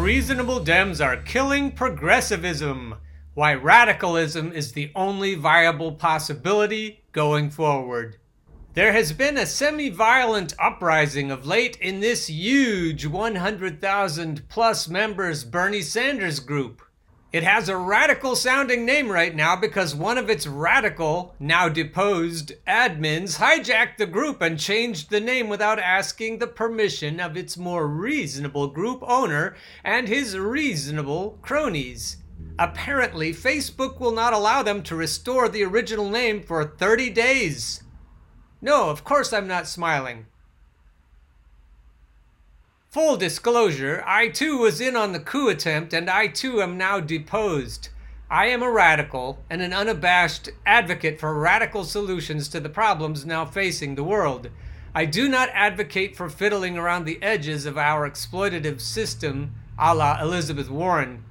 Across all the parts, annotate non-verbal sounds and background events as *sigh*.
reasonable Dems are killing progressivism. Why radicalism is the only viable possibility going forward. There has been a semi violent uprising of late in this huge 100,000 plus members Bernie Sanders group. It has a radical sounding name right now because one of its radical, now deposed, admins hijacked the group and changed the name without asking the permission of its more reasonable group owner and his reasonable cronies. Apparently, Facebook will not allow them to restore the original name for 30 days. No, of course I'm not smiling. Full disclosure, I too was in on the coup attempt and I too am now deposed. I am a radical and an unabashed advocate for radical solutions to the problems now facing the world. I do not advocate for fiddling around the edges of our exploitative system a la Elizabeth Warren.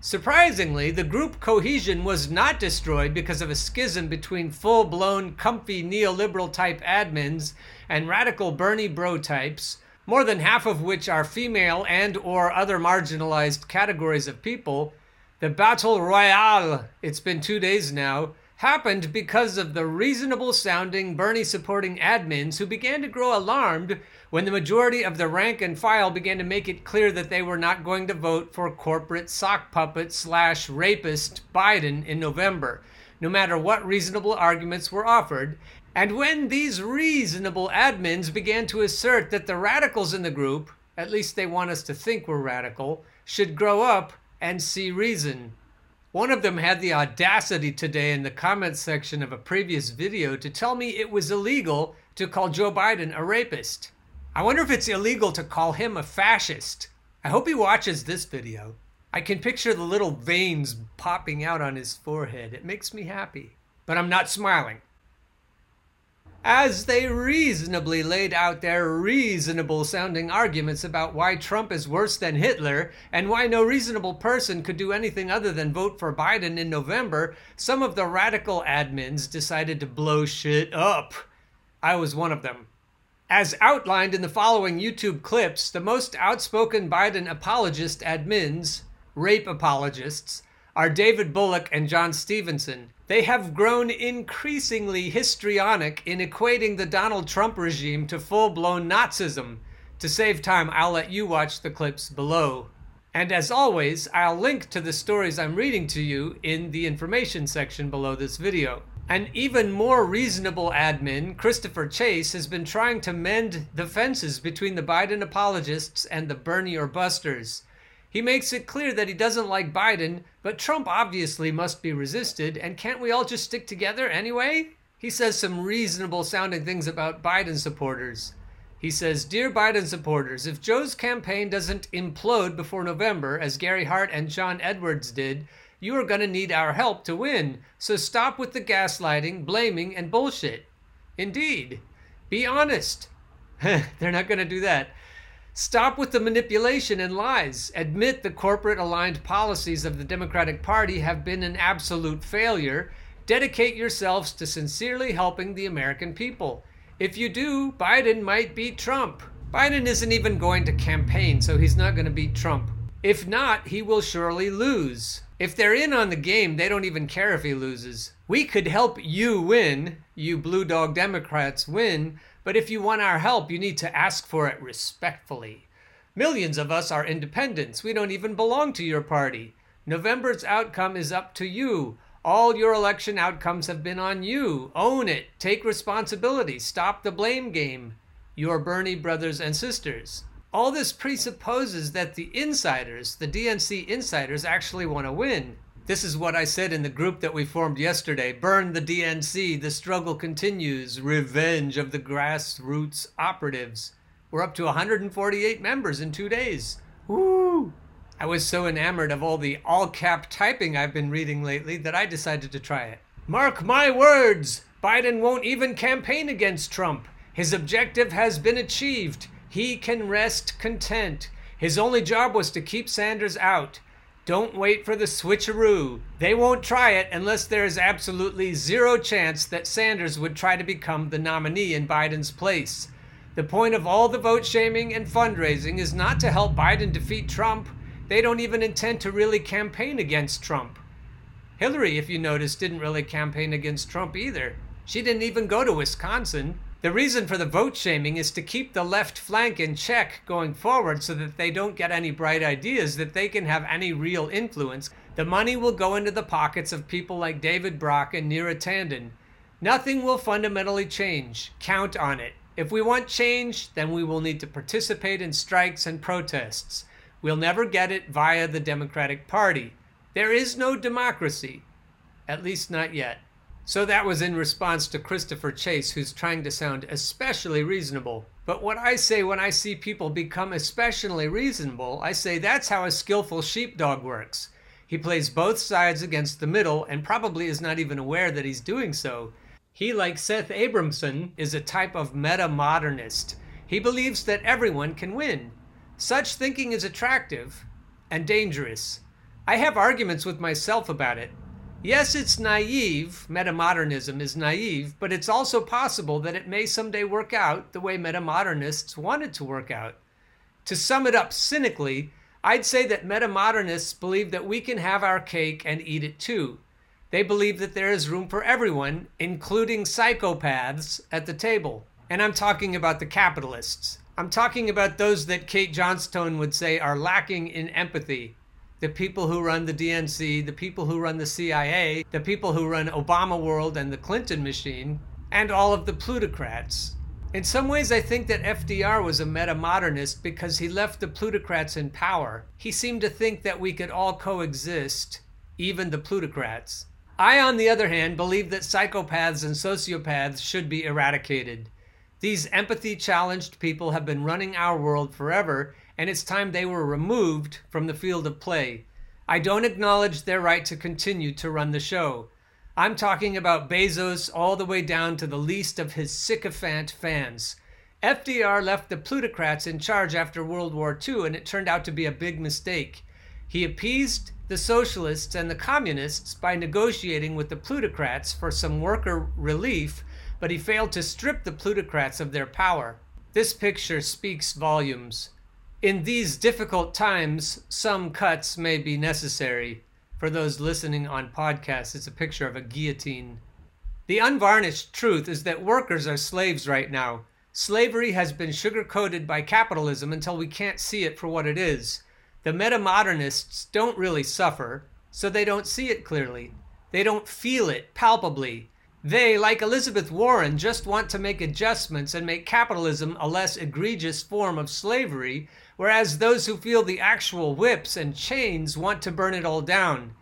Surprisingly, the group cohesion was not destroyed because of a schism between full blown, comfy neoliberal type admins and radical Bernie bro types more than half of which are female and or other marginalized categories of people, the battle royale, it's been 2 days now, happened because of the reasonable sounding Bernie supporting admins who began to grow alarmed when the majority of the rank and file began to make it clear that they were not going to vote for corporate sock puppet slash rapist Biden in November, no matter what reasonable arguments were offered, and when these reasonable admins began to assert that the radicals in the group, at least they want us to think we're radical, should grow up and see reason. One of them had the audacity today in the comments section of a previous video to tell me it was illegal to call Joe Biden a rapist. I wonder if it's illegal to call him a fascist. I hope he watches this video. I can picture the little veins popping out on his forehead. It makes me happy. But I'm not smiling as they reasonably laid out their reasonable sounding arguments about why Trump is worse than Hitler and why no reasonable person could do anything other than vote for Biden in November, some of the radical admins decided to blow shit up. I was one of them. As outlined in the following YouTube clips, the most outspoken Biden apologist admins, rape apologists, are David Bullock and John Stevenson. They have grown increasingly histrionic in equating the Donald Trump regime to full blown Nazism. To save time, I'll let you watch the clips below. And as always, I'll link to the stories I'm reading to you in the information section below this video. An even more reasonable admin, Christopher Chase, has been trying to mend the fences between the Biden apologists and the Bernie or Busters. He makes it clear that he doesn't like Biden, but Trump obviously must be resisted, and can't we all just stick together anyway? He says some reasonable sounding things about Biden supporters. He says, Dear Biden supporters, if Joe's campaign doesn't implode before November, as Gary Hart and John Edwards did, you are going to need our help to win. So stop with the gaslighting, blaming, and bullshit. Indeed. Be honest. *laughs* They're not going to do that. Stop with the manipulation and lies. Admit the corporate aligned policies of the Democratic Party have been an absolute failure. Dedicate yourselves to sincerely helping the American people. If you do, Biden might beat Trump. Biden isn't even going to campaign, so he's not going to beat Trump. If not, he will surely lose. If they're in on the game, they don't even care if he loses. We could help you win, you Blue Dog Democrats win, but if you want our help, you need to ask for it respectfully. Millions of us are independents. We don't even belong to your party. November's outcome is up to you. All your election outcomes have been on you. Own it. Take responsibility. Stop the blame game. Your Bernie brothers and sisters. All this presupposes that the insiders, the DNC insiders, actually want to win. This is what I said in the group that we formed yesterday. Burn the DNC. The struggle continues. Revenge of the grassroots operatives. We're up to 148 members in two days. Woo! I was so enamored of all the all cap typing I've been reading lately that I decided to try it. Mark my words! Biden won't even campaign against Trump. His objective has been achieved. He can rest content. His only job was to keep Sanders out. Don't wait for the switcheroo. They won't try it unless there is absolutely zero chance that Sanders would try to become the nominee in Biden's place. The point of all the vote shaming and fundraising is not to help Biden defeat Trump. They don't even intend to really campaign against Trump. Hillary, if you notice, didn't really campaign against Trump either. She didn't even go to Wisconsin. The reason for the vote shaming is to keep the left flank in check going forward so that they don't get any bright ideas, that they can have any real influence. The money will go into the pockets of people like David Brock and Neera Tanden. Nothing will fundamentally change. Count on it. If we want change, then we will need to participate in strikes and protests. We'll never get it via the Democratic Party. There is no democracy, at least not yet. So that was in response to Christopher Chase, who's trying to sound especially reasonable. But what I say when I see people become especially reasonable, I say that's how a skillful sheepdog works. He plays both sides against the middle and probably is not even aware that he's doing so. He, like Seth Abramson, is a type of meta modernist. He believes that everyone can win. Such thinking is attractive and dangerous. I have arguments with myself about it. Yes, it's naive. Metamodernism is naive, but it's also possible that it may someday work out the way metamodernists want it to work out. To sum it up cynically, I'd say that metamodernists believe that we can have our cake and eat it too. They believe that there is room for everyone, including psychopaths, at the table. And I'm talking about the capitalists. I'm talking about those that Kate Johnstone would say are lacking in empathy, the people who run the DNC, the people who run the CIA, the people who run Obama World and the Clinton machine, and all of the plutocrats. In some ways, I think that FDR was a meta modernist because he left the plutocrats in power. He seemed to think that we could all coexist, even the plutocrats. I, on the other hand, believe that psychopaths and sociopaths should be eradicated. These empathy challenged people have been running our world forever, and it's time they were removed from the field of play. I don't acknowledge their right to continue to run the show. I'm talking about Bezos all the way down to the least of his sycophant fans. FDR left the plutocrats in charge after World War II, and it turned out to be a big mistake. He appeased the socialists and the communists by negotiating with the plutocrats for some worker relief, but he failed to strip the plutocrats of their power. This picture speaks volumes. In these difficult times, some cuts may be necessary. For those listening on podcasts, it's a picture of a guillotine. The unvarnished truth is that workers are slaves right now. Slavery has been sugarcoated by capitalism until we can't see it for what it is. The metamodernists don't really suffer, so they don't see it clearly. They don't feel it palpably. They, like Elizabeth Warren, just want to make adjustments and make capitalism a less egregious form of slavery whereas those who feel the actual whips and chains want to burn it all down.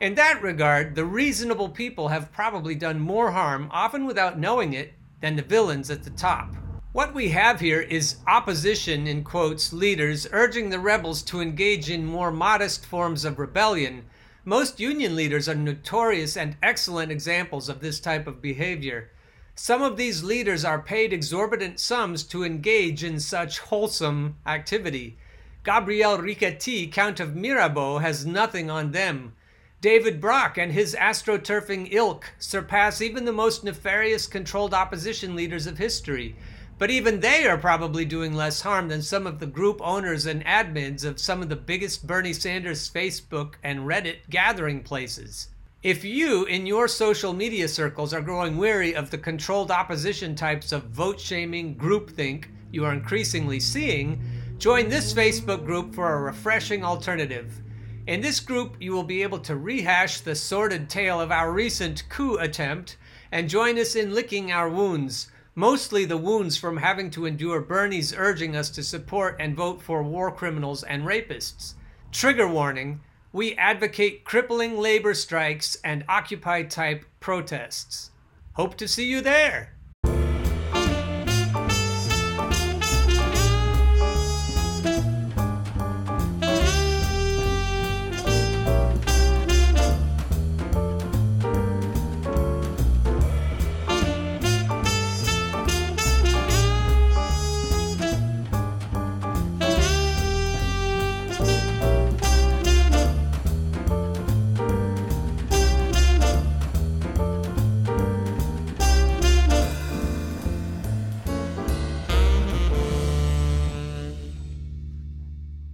In that regard, the reasonable people have probably done more harm, often without knowing it, than the villains at the top. What we have here is opposition, in quotes, leaders urging the rebels to engage in more modest forms of rebellion. Most union leaders are notorious and excellent examples of this type of behavior. Some of these leaders are paid exorbitant sums to engage in such wholesome activity. Gabriel Riquetti, Count of Mirabeau, has nothing on them. David Brock and his astroturfing ilk surpass even the most nefarious controlled opposition leaders of history. But even they are probably doing less harm than some of the group owners and admins of some of the biggest Bernie Sanders Facebook and Reddit gathering places. If you, in your social media circles, are growing weary of the controlled opposition types of vote shaming groupthink you are increasingly seeing, join this Facebook group for a refreshing alternative. In this group, you will be able to rehash the sordid tale of our recent coup attempt and join us in licking our wounds, mostly the wounds from having to endure Bernie's urging us to support and vote for war criminals and rapists. Trigger warning we advocate crippling labor strikes and Occupy type protests. Hope to see you there.